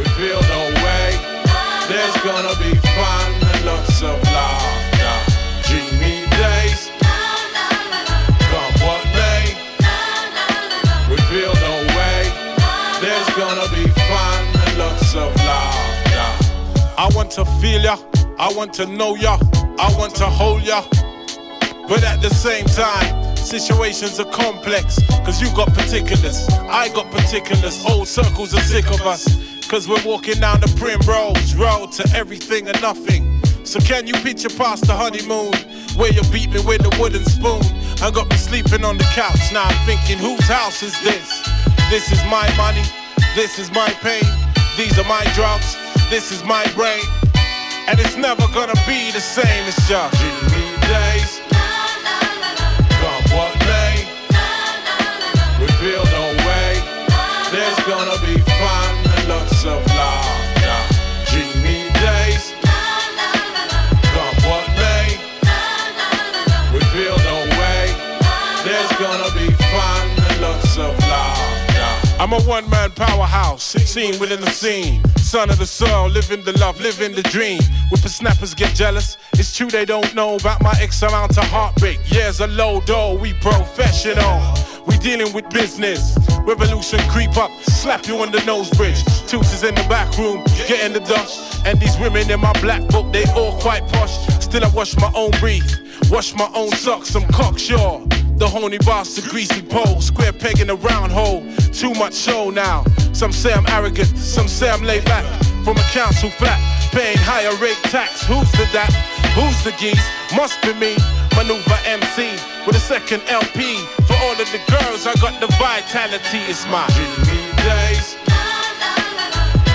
We feel no way. There's gonna be fun and lots of laughter. Dreamy days. Come what may. We feel no way. There's gonna be fun and lots of laughter. I want to feel ya. I want to know ya. I want to hold ya. But at the same time, situations are complex. Cause you got particulars, I got particulars. Old circles are sick of us. Cause we're walking down the Primrose Road to everything and nothing. So can you picture past the honeymoon? Where you beat me with a wooden spoon and got me sleeping on the couch. Now I'm thinking, whose house is this? This is my money, this is my pain, these are my drugs, this is my brain. And it's never gonna be the same as just I'm a one man powerhouse, seen within the scene. Son of the soil, living the love, living the dream. Whippersnappers get jealous. It's true they don't know about my X amount of heartbreak. Years a low dough, we professional. We dealing with business. Revolution creep up, slap you on the nose bridge. Tutors in the back room, getting the dust. And these women in my black book, they all quite posh. Still I wash my own breath, wash my own socks, I'm cocksure. The horny boss, the greasy pole, square peg in a round hole. Too much show now. Some say I'm arrogant, some say I'm laid back. From a council flat, paying higher rate tax. Who's the that? Who's the geese? Must be me. Manuva MC with a second LP. For all of the girls, I got the vitality. It's my dreamy days.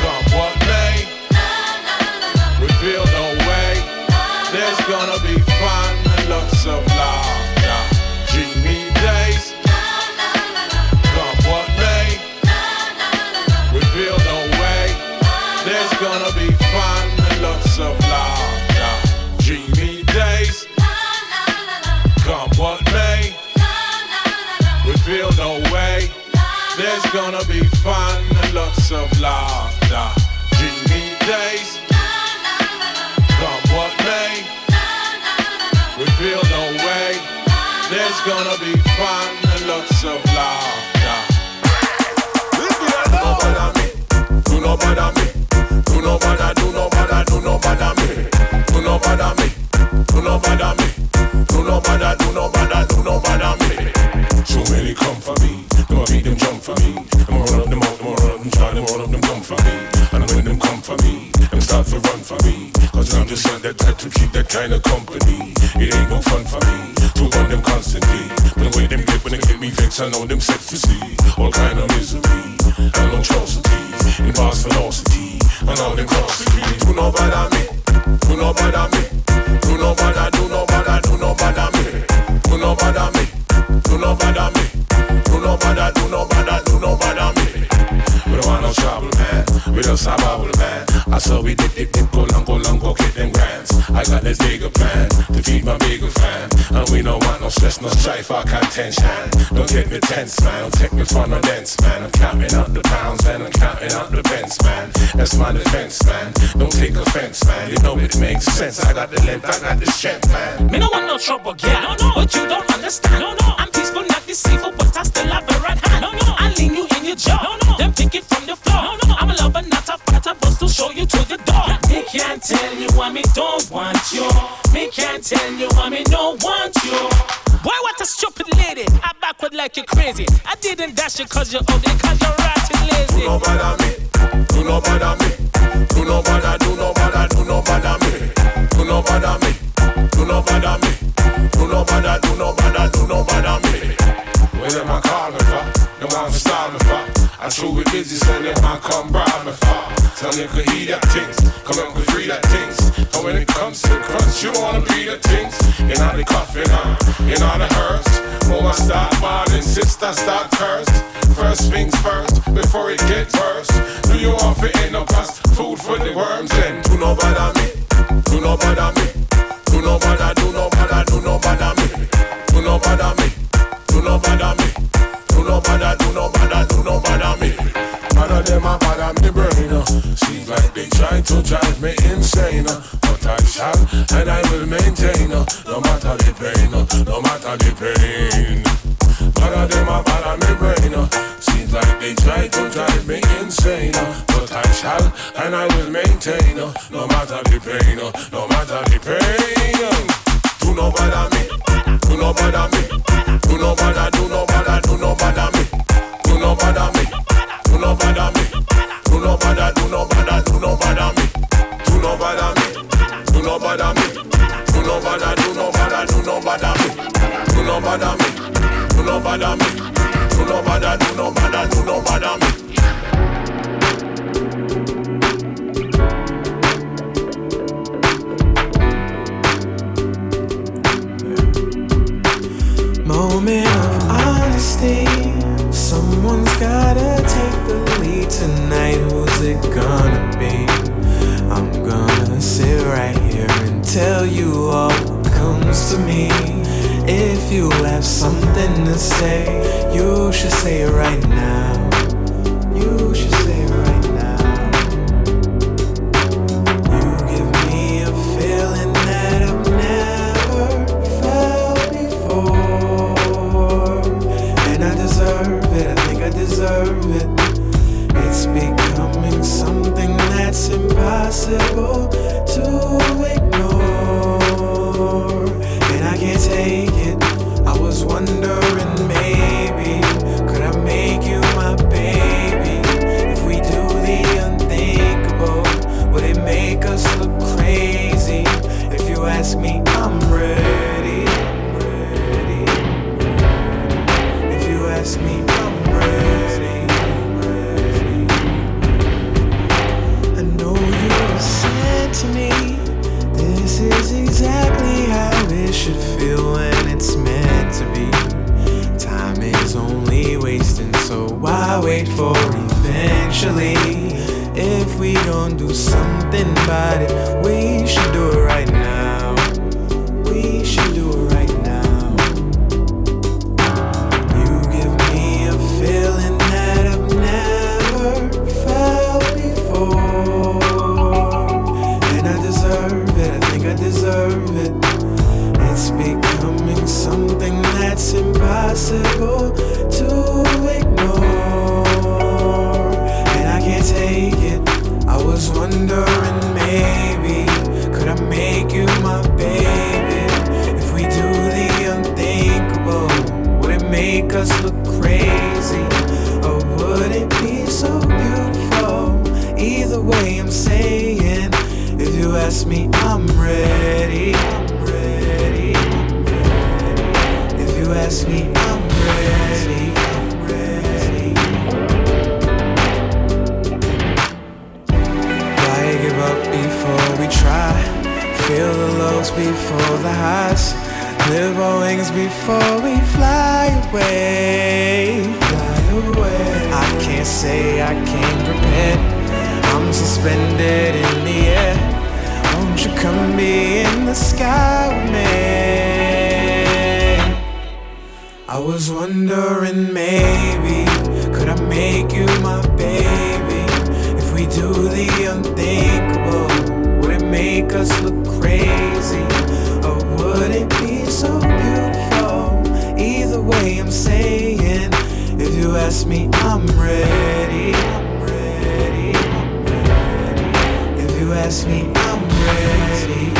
Come what may, we no way. There's gonna be fun and lots of laughter. Lots of laughter. Dreamy days. Come what may, we feel no way. There's gonna be fun and lots of laughter. Do no bother me, do no bother me, do no bother, do no bother, do no bother me, do no bother me, do no bother me, just not that type to keep that kind of company. It ain't no fun for me to run them constantly, but the way them get when they get me vexed, I know them set to see all kind of misery and atrocity, in vast velocity, and all them costly. Do no bother me, do no bother me, do no bother, do no bother, do no bother me, do no bother me, We don't stop man. I saw we dip, dip, dip, go long, go long, go get them grands. I got this bigger plan to feed my bigger fan. And we don't want no stress, no strife, or contention. Don't get me tense, man. Don't take me for no dance, man. I'm counting out the pounds and I'm counting out the pence, man. That's my defense, man. Don't take offense, man. You know it makes sense. I got the length, I got the strength, man. Me no want no trouble, girl. No, no. But you don't understand. No, no. I'm peaceful, not deceitful, but I still have the right hand. No, no. I lean you in your jaw. No, no. Then pick it from the floor. No, no. Show you to the door. Me can't tell you why me don't want you. Me can't tell you why me don't want you. Boy, what a stupid lady. I backward like you're crazy. I didn't dash you cause you're ugly, cause you're rotten lazy. Do no bother me, do no bother me, do no bother, do no bother, do no bother me, do no bother me, do no bother me, do no bother, do no bother, do no bother me. When them a call me for, want to stop for. I with busy, so them man come bribe me for. Tell me could he that things, come up with free that things. And when it comes to crunch, you wanna be the things. You all the coffin, huh? You know the hearse. Oh, I start mourning, sister start cursed. First things first, before it gets worse. Do you to end up as food for the worms? Then do no bother me, do no bother me, do no bother, do no bother, do no bother impossible. me, I'm ready. Why give up before we try? Feel the lows before the highs. Live our wings before we fly away. I can't say I. I'm suspended in the air. Won't you come be in the sky with me? I was wondering maybe Could I make you my baby? If we do the unthinkable Would it make us look crazy? Or would it be so beautiful? Either way I'm saying If you ask me I'm ready, I'm ready, I'm ready. If you ask me I'm ready.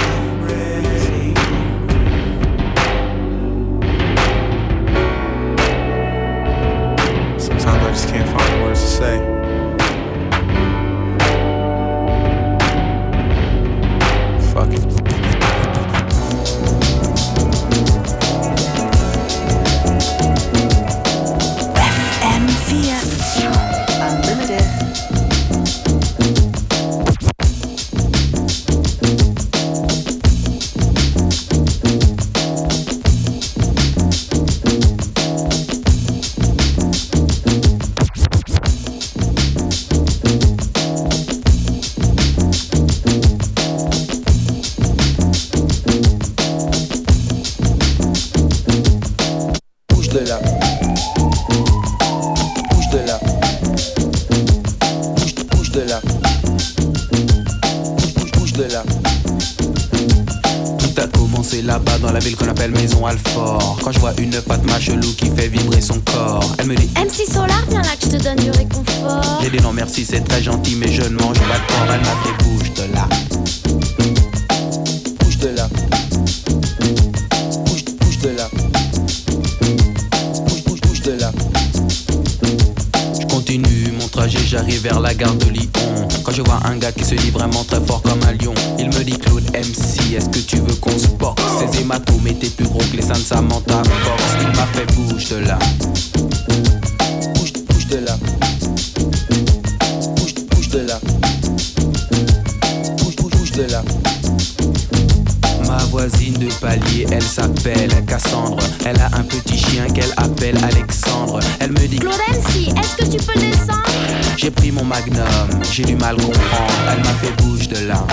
Maison Alfort. Quand je vois une Fatma chelou qui fait vibrer son corps, elle me dit MC Solar, viens là que je te donne du réconfort. J'ai dit non merci, c'est très gentil, mais je ne mange pas de porc. Elle m'a fait bouge de là. Bouge de là. Bouge, bouge de là. Bouge, bouge, bouge de là. Je continue mon trajet, j'arrive vers la gare de Lyon. Je vois un gars qui se dit vraiment très fort comme un lion, il me dit Claude MC, est-ce que tu veux qu'on se boxe? Ces hématomes étaient plus gros que les de Samantha Fox. Il m'a fait bouge de là. Bouge, bouge de là. Bouge, bouge de là. Bouge, bouge, bouge de là. Ma voisine de palier, elle s'appelle Cassandre. Elle a un petit chien qu'elle appelle Alexandre. Elle me dit Claude MC, est-ce que tu peux descendre? J'ai pris mon magnum, j'ai du mal comprendre. Elle m'a fait bouge de là.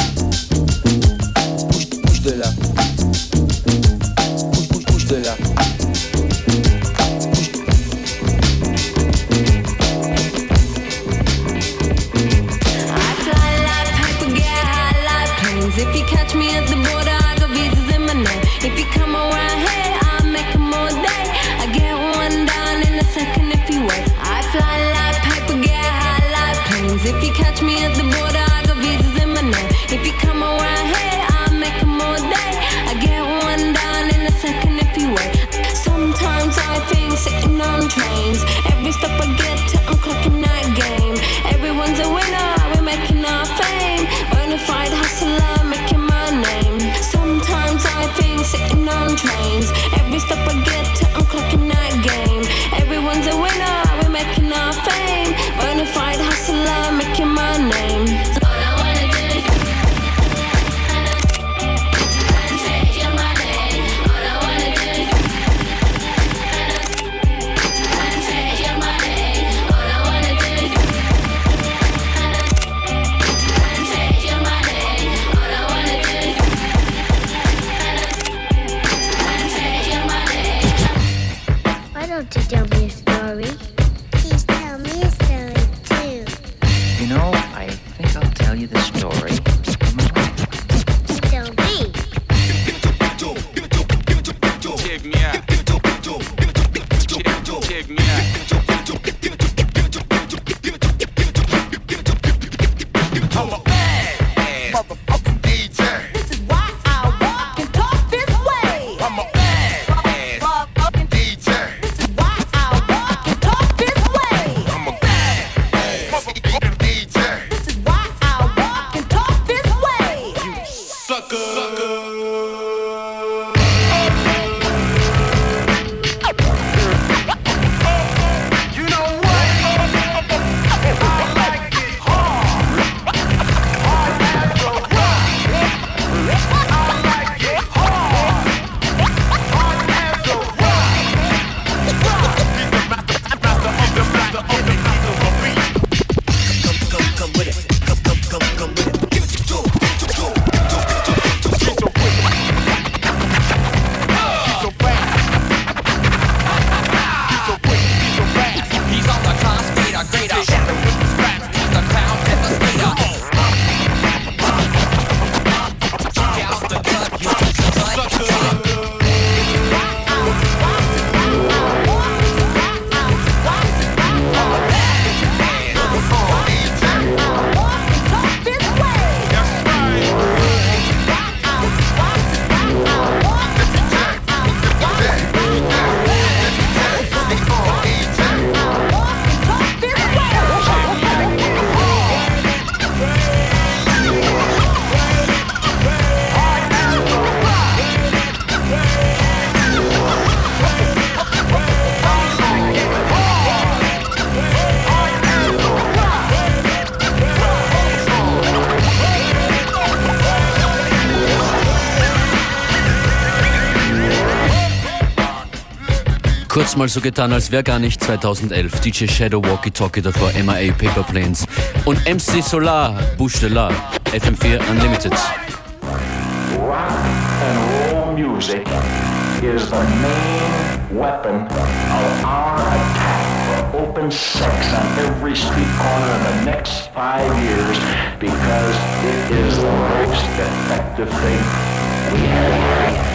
Kurz mal so getan, als wäre gar nicht 2011. DJ Shadow Walkie Talkie davor, MIA Paper Planes. Und MC Solar, Bouche de la, FM4 Unlimited. Rock and roll music is the main weapon of our attack. open sex on every street corner in the next five years because it is the most effective thing we have.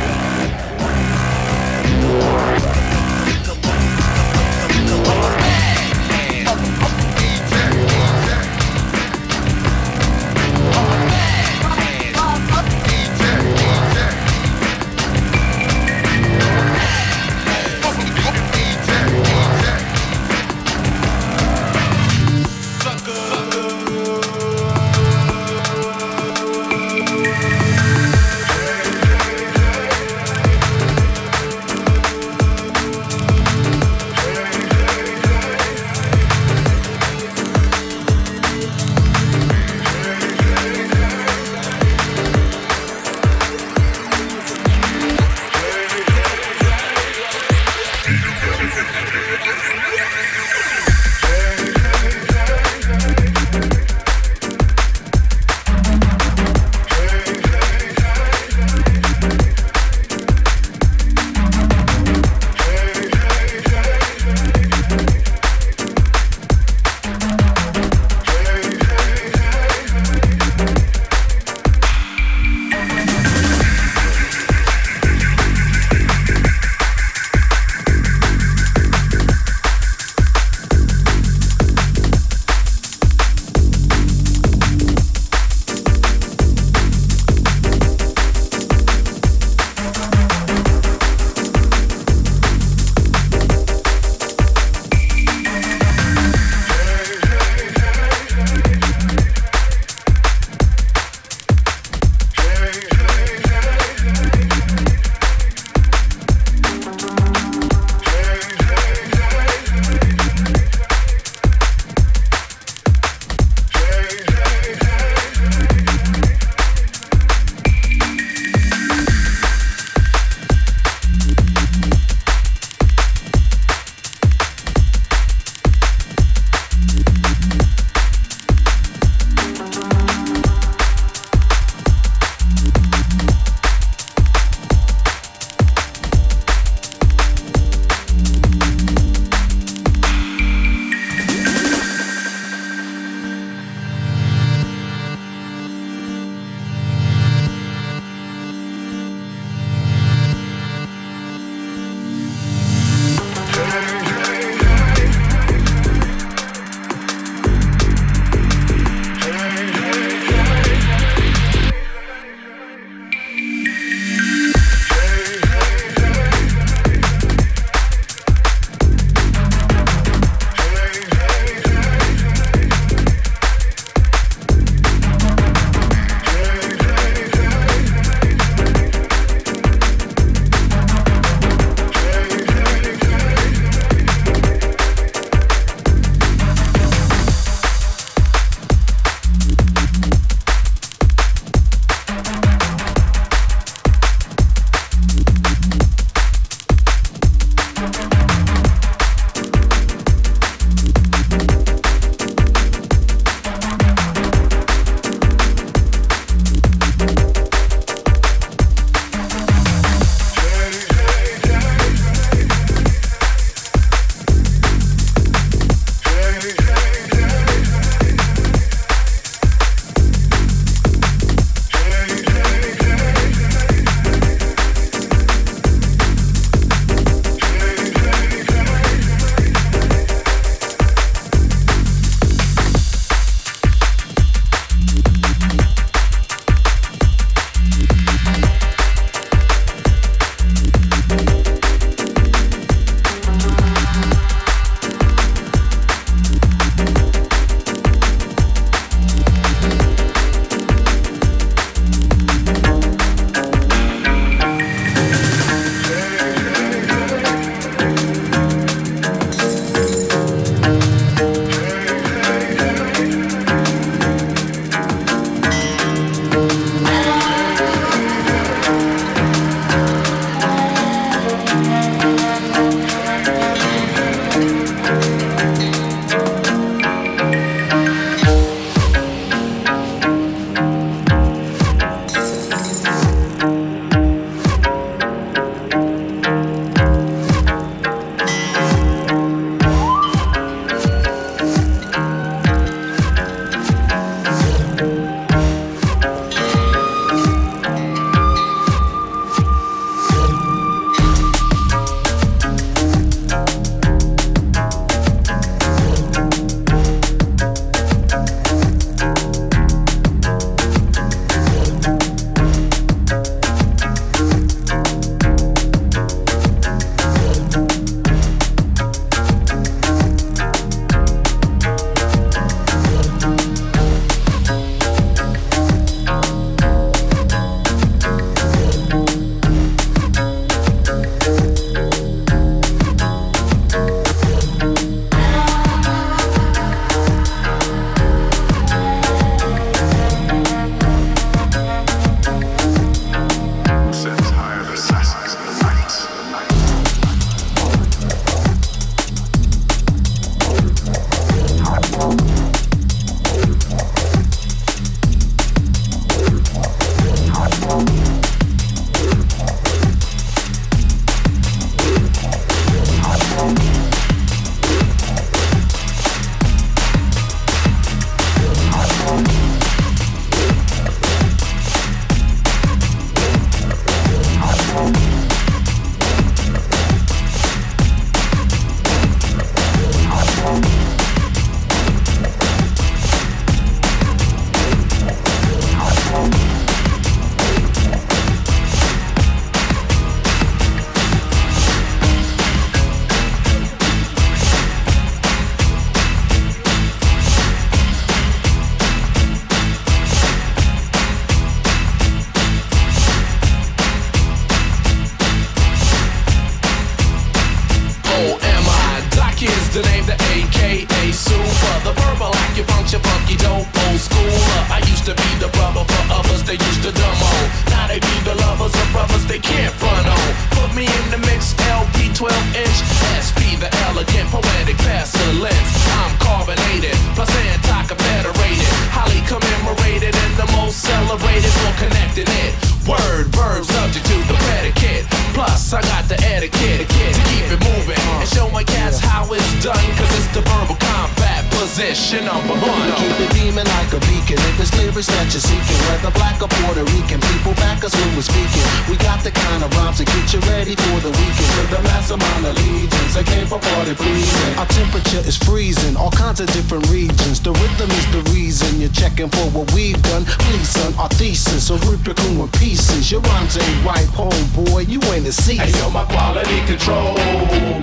Thesis, so rip your cool in pieces. Your rhymes ain't right, homeboy. You ain't a season. Hey, yo, my quality control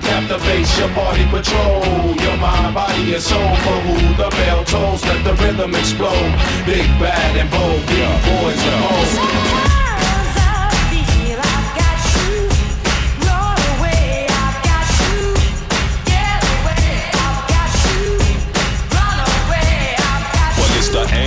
captivates your party patrol. Your mind, body, and soul for who the bell tolls. Let the rhythm explode. Big bad and bold, big boys and hoes.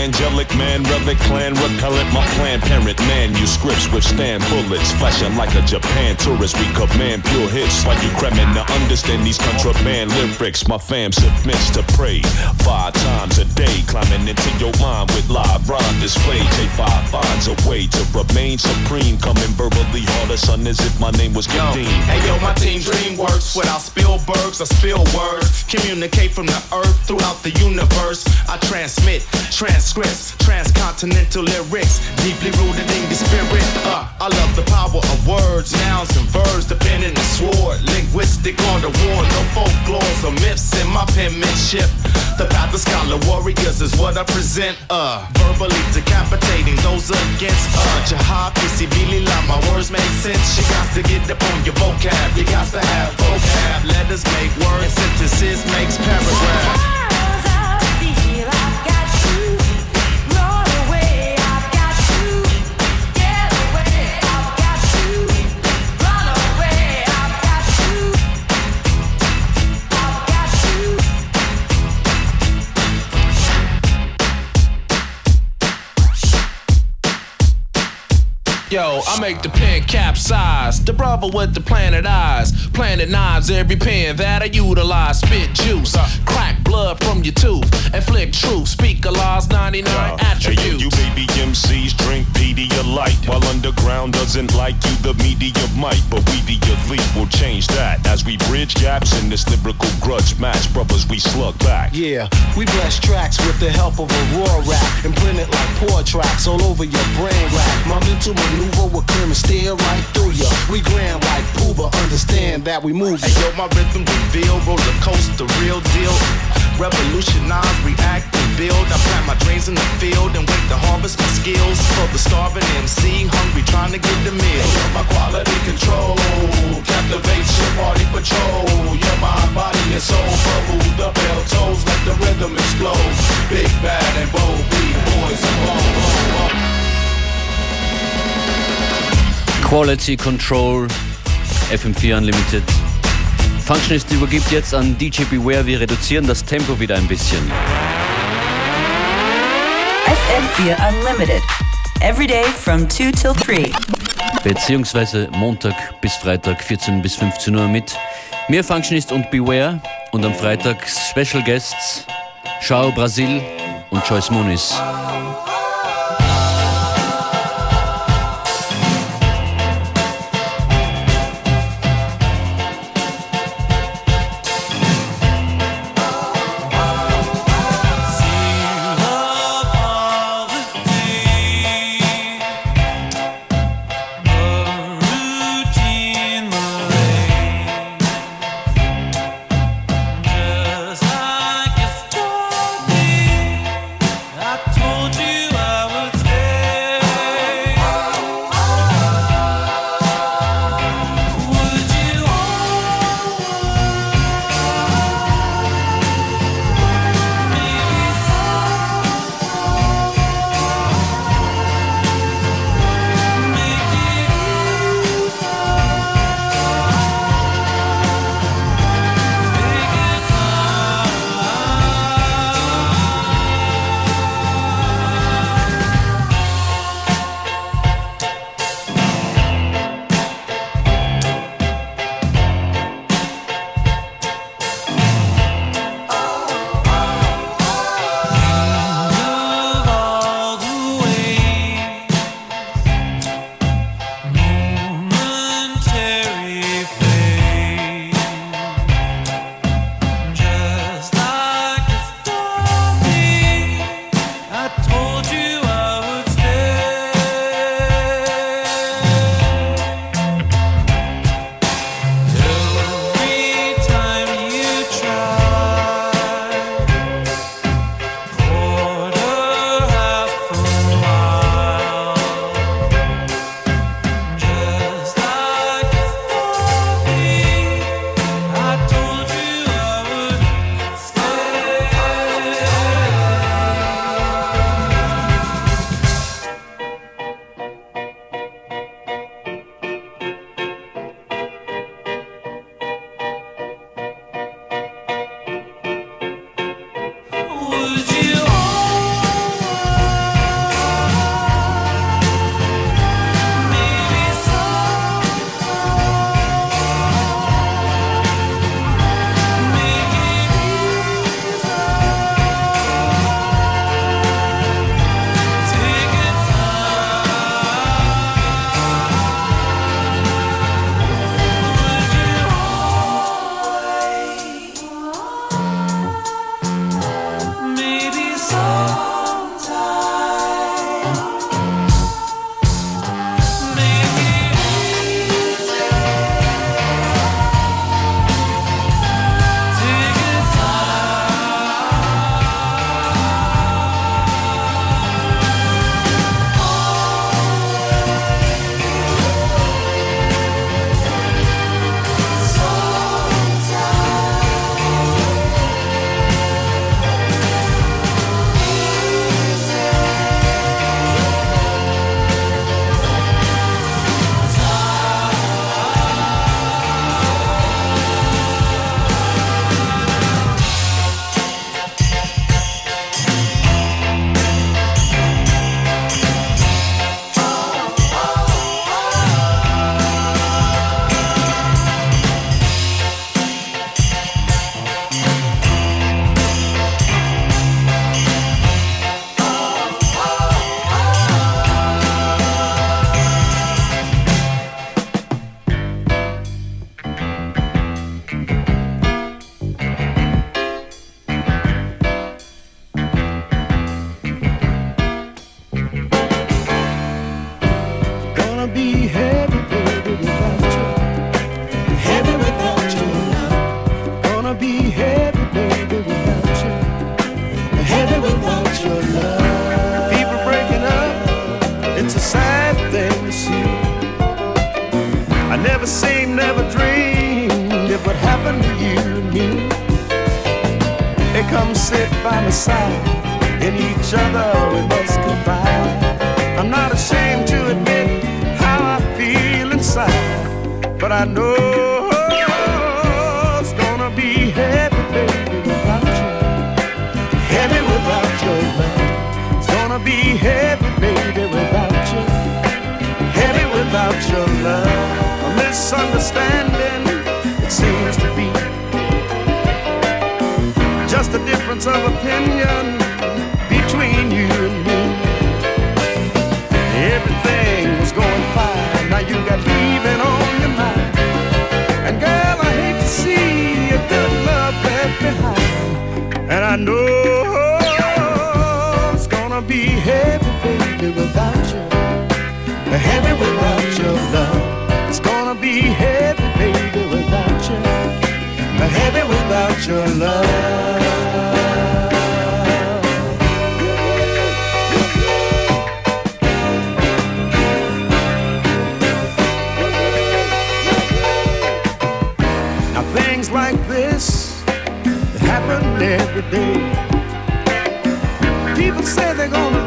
Angelic man, relic clan, repellent, my plan, parent manuscripts withstand bullets, flashing like a Japan tourist. We command pure hits, like you cramming to understand these contraband lyrics. My fam submits to pray five times a day, climbing into your mind with live rhyme display. J5 finds a way to remain supreme, coming verbally harder, son, as if my name was Kadeem. hey yo, my team dream works without Spielbergs or spill words. Communicate from the earth throughout the universe. I transmit transcripts, transcontinental lyrics, deeply rooted in the spirit. Uh, I love the power of words, nouns and verbs, depending the sword. Linguistic on the war, no folklores or myths in my penmanship. The path of scholar warriors is what I present. Uh, verbally decapitating those against uh. Jihad, Billy, my words make sense. You got to get up on your vocab. You got to have vocab. Letters make words, sentences makes paragraphs. Yo, I make the pen capsize. The brother with the planet eyes. Planet knives every pen that I utilize. Spit juice, crack blood from your tooth, and flick truth. Speak a law's 99 Hey, attributes. you, you baby MCs drink Pedialyte While underground doesn't like you, the media might But we the elite will change that As we bridge gaps in this lyrical grudge match Brothers, we slug back Yeah, we bless tracks with the help of a raw rap and print it like poor tracks all over your brain rack. My mental maneuver will clear and steer right through ya. We grand like Pooba, understand that we move. Hey yo, my rhythm reveal, roller coaster, real deal. Revolutionize, react, and build. I plant my in the field and wait to harvest my skills. For the starving MC, hungry, trying to get the meal. Hey, yo, my quality control captivates your party patrol. Your mind, body, and soul. Who the bell tolls, let the rhythm explode. Big bad and bold, boys and bold. Quality Control, FM4 Unlimited. Functionist übergibt jetzt an DJ Beware. Wir reduzieren das Tempo wieder ein bisschen. FM4 Unlimited. Every day from 2 till 3. Beziehungsweise Montag bis Freitag 14 bis 15 Uhr mit mir Functionist und Beware und am Freitag Special Guests Chao Brasil und Joyce Muniz. Just a difference of opinion between you and me. Everything was going fine. Now you got leaving on your mind. And girl, I hate to see your good love left behind. And I know it's gonna be heavy, baby, without you. Heavy without your love. It's gonna be heavy, baby, without you. Heavy without your love. Day. People say they're gonna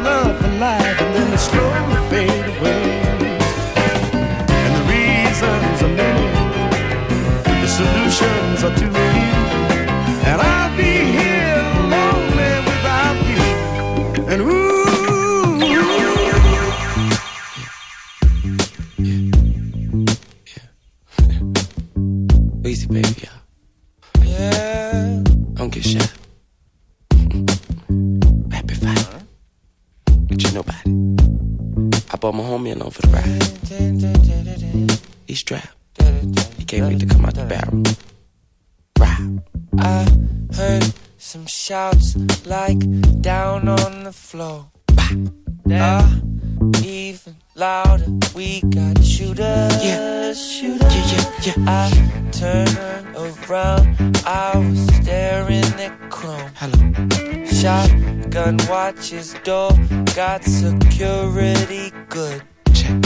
we got shooters. Yeah, shooters. Yeah, yeah, yeah. I turned around, I was staring at Chrome. Hello. Shotgun watches door, got security good. Check.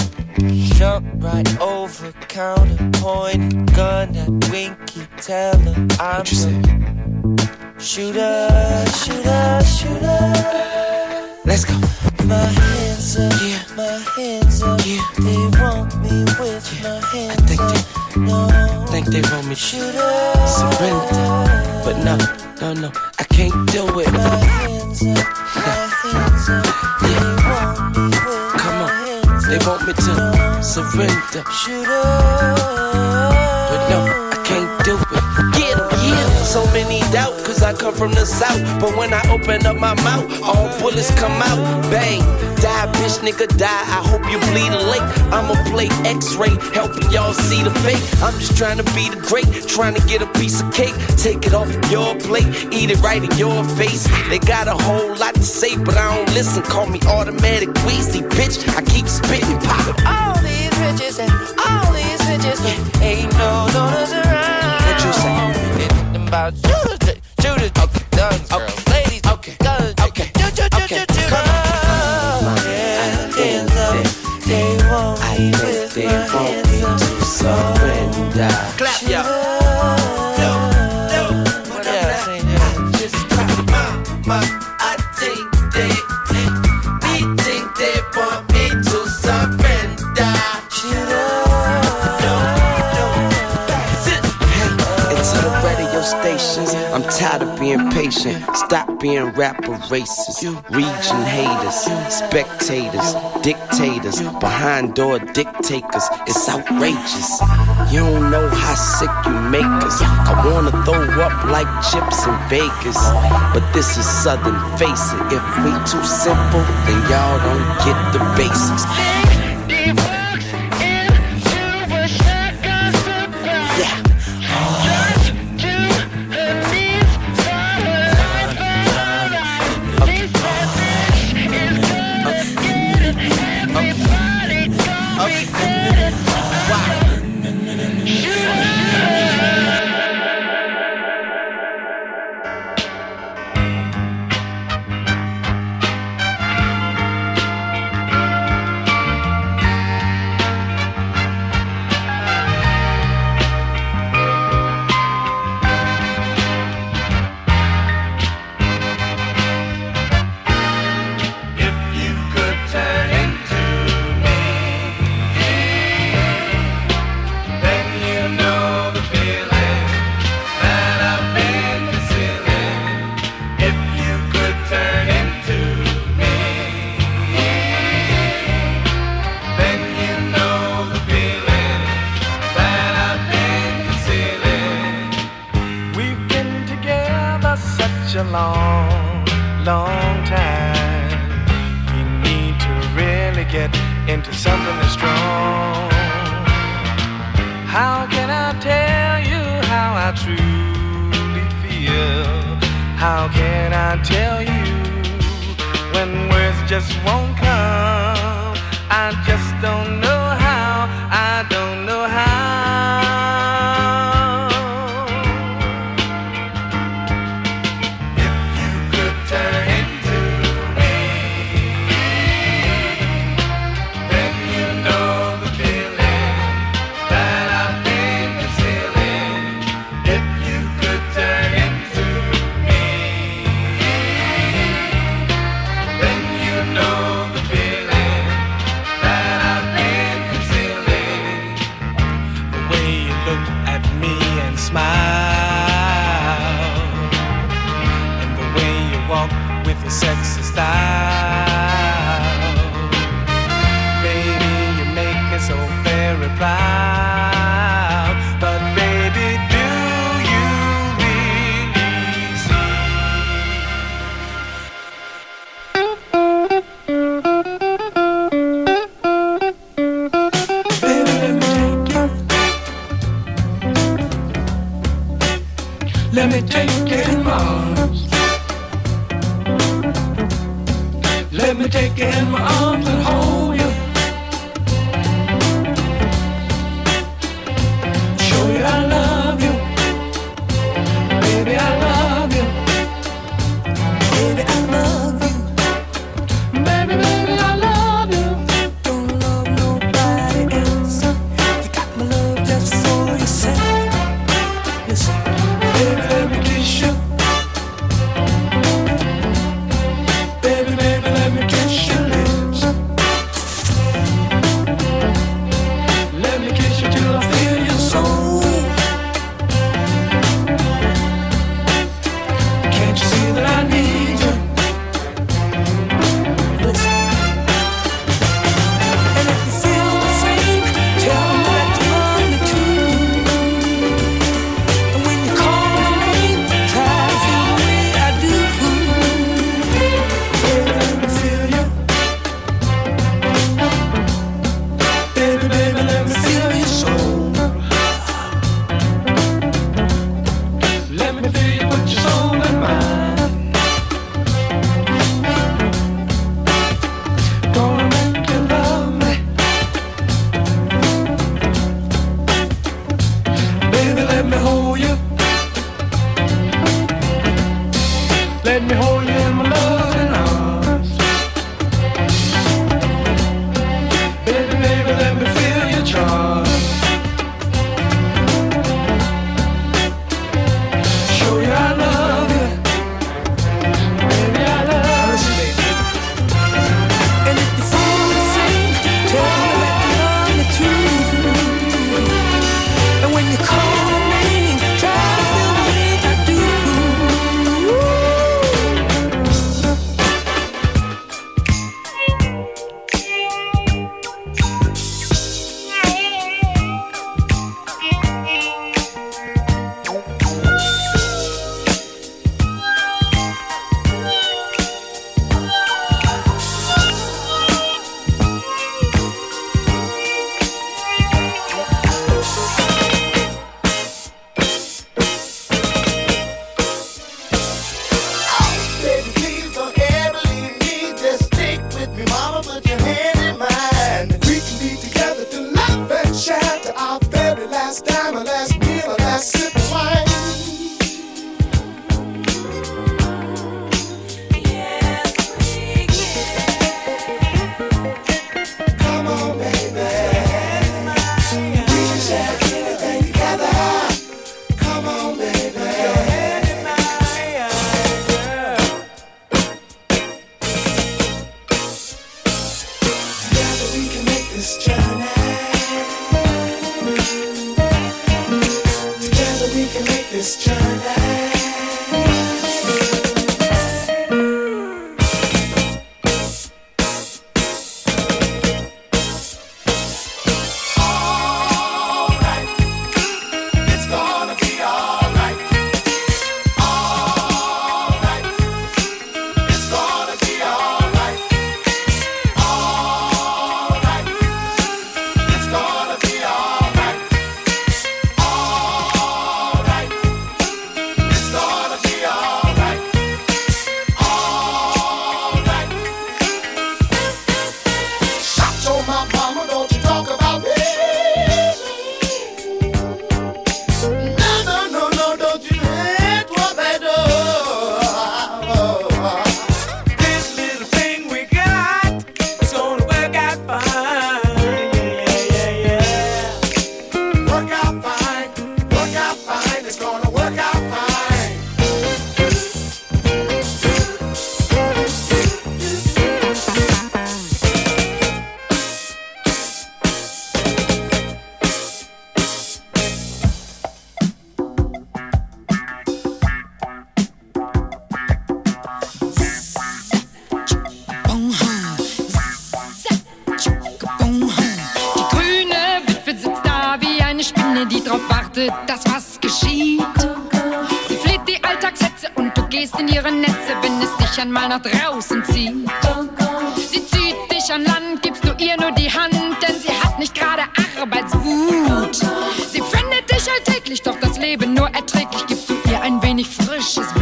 Jump right over counter, point gun at Winky, tell her I'm the shooter, shooter, shooter. Let's go. My hands up, yeah. my hands up. Yeah. They want me with my hands think up. No, Think they want me to shooter. surrender. But no, no, no, I can't do it. My hands up, my hands up. They want me with Come my on. hands They want me to surrender. But no, I can't do it. Yeah, yeah. So many doubt, cause I come from the south. But when I open up my mouth, all bullets come out. Bang. Die, bitch, nigga, die. I hope you bleed late. I'ma play X-ray, helping y'all see the fake. I'm just trying to be the great, trying to get a piece of cake. Take it off your plate, eat it right in your face. They got a whole lot to say, but I don't listen. Call me automatic Weezy, bitch. I keep spitting, pop. All these riches and all these riches, but ain't no donors around. What you say? It's about shooters, shooters, okay. guns, girls, ladies, okay, guns, okay, hands up, they want me with They my want me hands to surrender. Clap, y'all. Yeah, sing being patient. Stop being rapper racist. Region haters, spectators, dictators, behind door dictators. It's outrageous. You don't know how sick you make us. I wanna throw up like chips in Vegas. But this is Southern, face it. If we too simple, then y'all don't get the basics. long, long time. We need to really get into something that's strong. How can I tell you how I truly feel? How can I tell you when words just won't come? I just don't know. me, take you in my arms and hold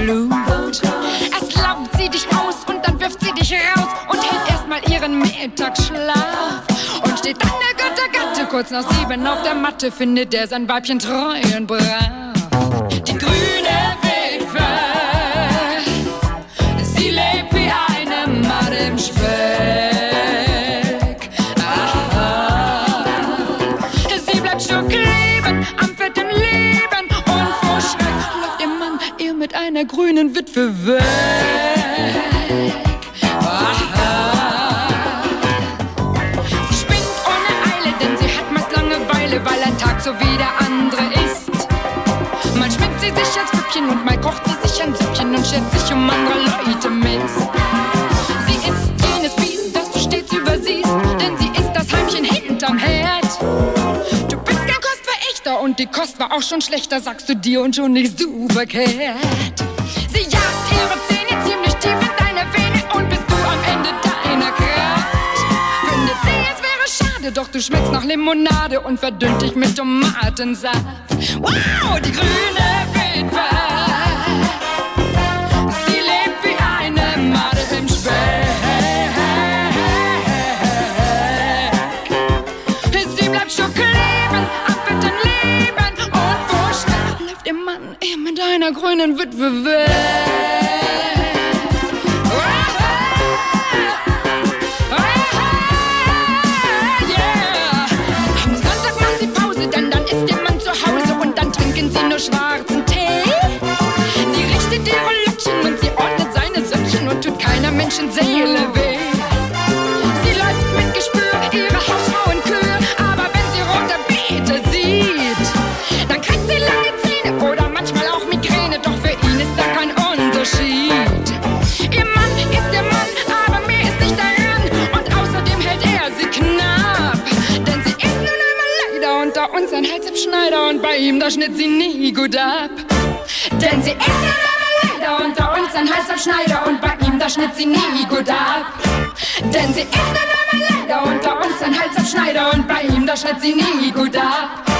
Blut. Erst laugt sie dich aus und dann wirft sie dich raus und hält erstmal ihren Mittagsschlaf. Und steht dann der Göttergatte kurz nach sieben auf der Matte, findet er sein Weibchen treu und brav. Die grüne Witwe, sie lebt wie eine Matte im Speck. Grünen Witwe weg. Sie spinnt ohne Eile, denn sie hat meist Langeweile, weil ein Tag so wie der andere ist. Mal schminkt sie sich als Püppchen und mal kocht sie sich ein Süppchen und schert sich um andere Leute mit. Sie ist jenes Biest, das du stets übersiehst, denn sie ist das Heimchen hinterm Herd. Du bist kein Kostverächter und die Kost war auch schon schlechter, sagst du dir und schon liegst du verkehrt. Schade, doch du schmeckst nach Limonade und verdünnt dich mit Tomatensaft. Wow, die grüne Witwe. Sie lebt wie eine Made im Speck. Sie bleibt stur kleben, am fetten Leben und Schreck läuft ihr Mann ihr mit einer grünen Witwe weg. Halsabschneider und bei ihm da schnitt sie nie gut ab. Denn sie ist einmal leider unter uns ein Halsabschneider und bei ihm da schnitt sie nie gut ab. Denn sie ist einmal leider unter uns ein Halsabschneider und bei ihm da schnitt sie nie gut ab.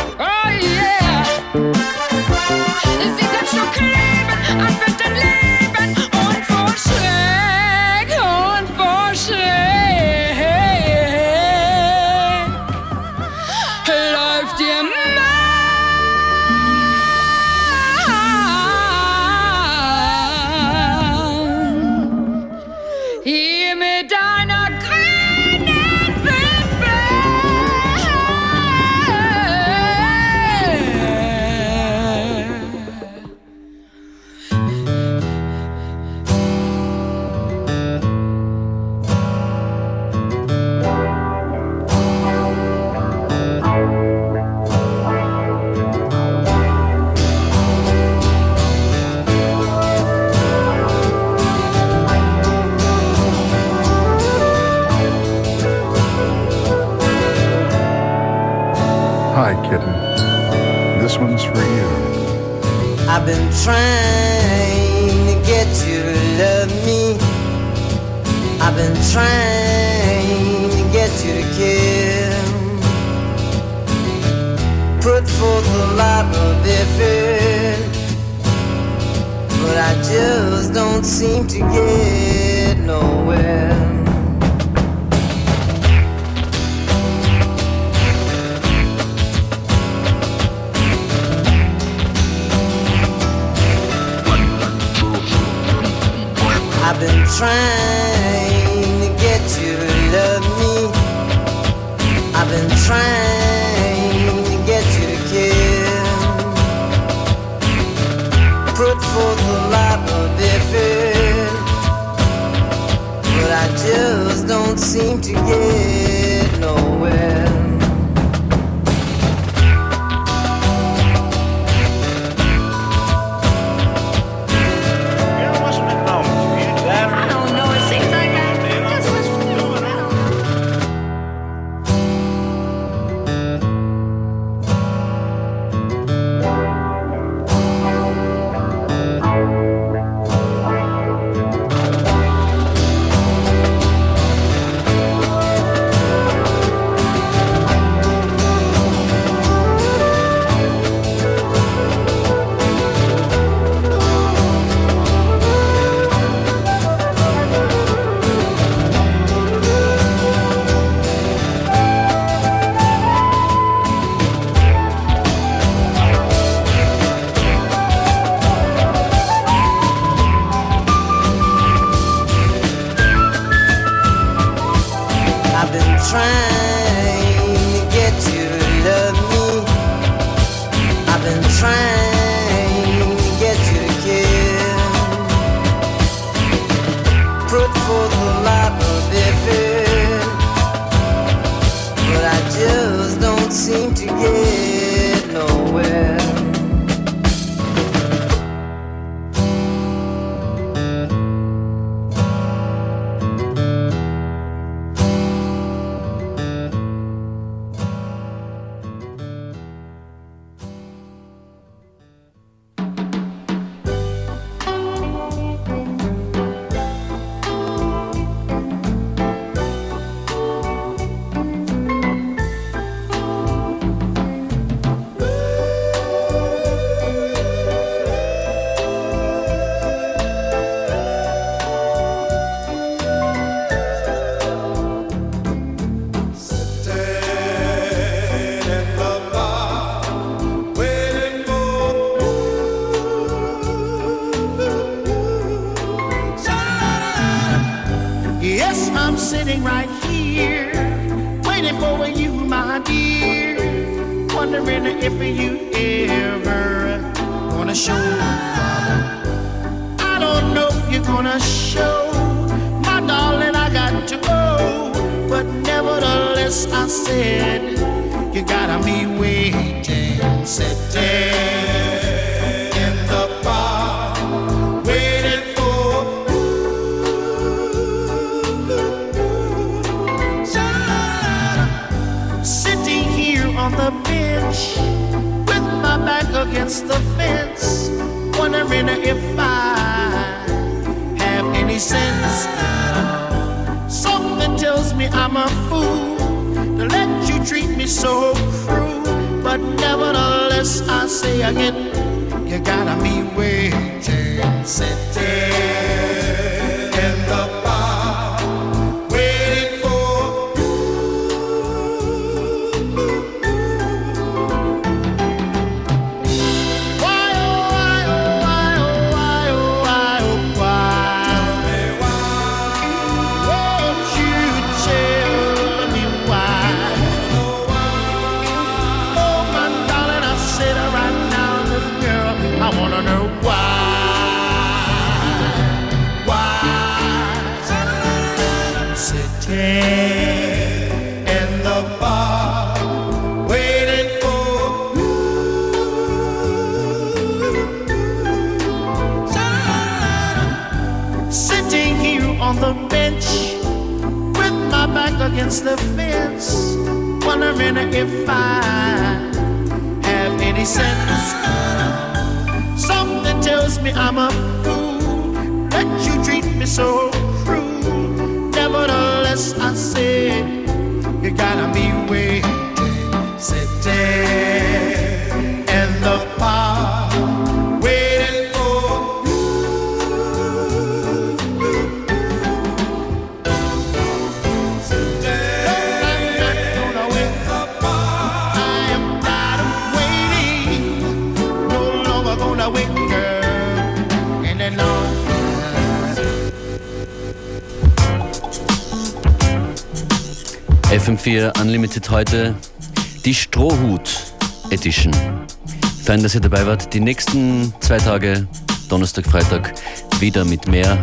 If you ever gonna show. I don't know if you're gonna show, my darling. I got to go, but nevertheless, I said you gotta be waiting, sitting against the fence, wondering if I have any sense. Something tells me I'm a fool to let you treat me so cruel, but nevertheless I say again, you gotta be waiting, sitting Sitting in the bar, waiting for. Sitting here on the bench with my back against the fence, wondering if I have any sense. Something tells me I'm a fool that you treat me so you gotta FM4 Unlimited heute die Strohhut Edition. Fein, dass ihr dabei wart. Die nächsten zwei Tage, Donnerstag, Freitag, wieder mit mehr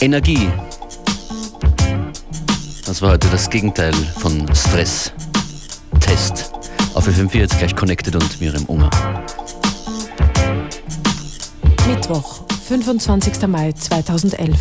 Energie. Das war heute das Gegenteil von Stress. Test. Auf FM4 jetzt gleich Connected und Miriam Unger. Mittwoch, 25. Mai 2011.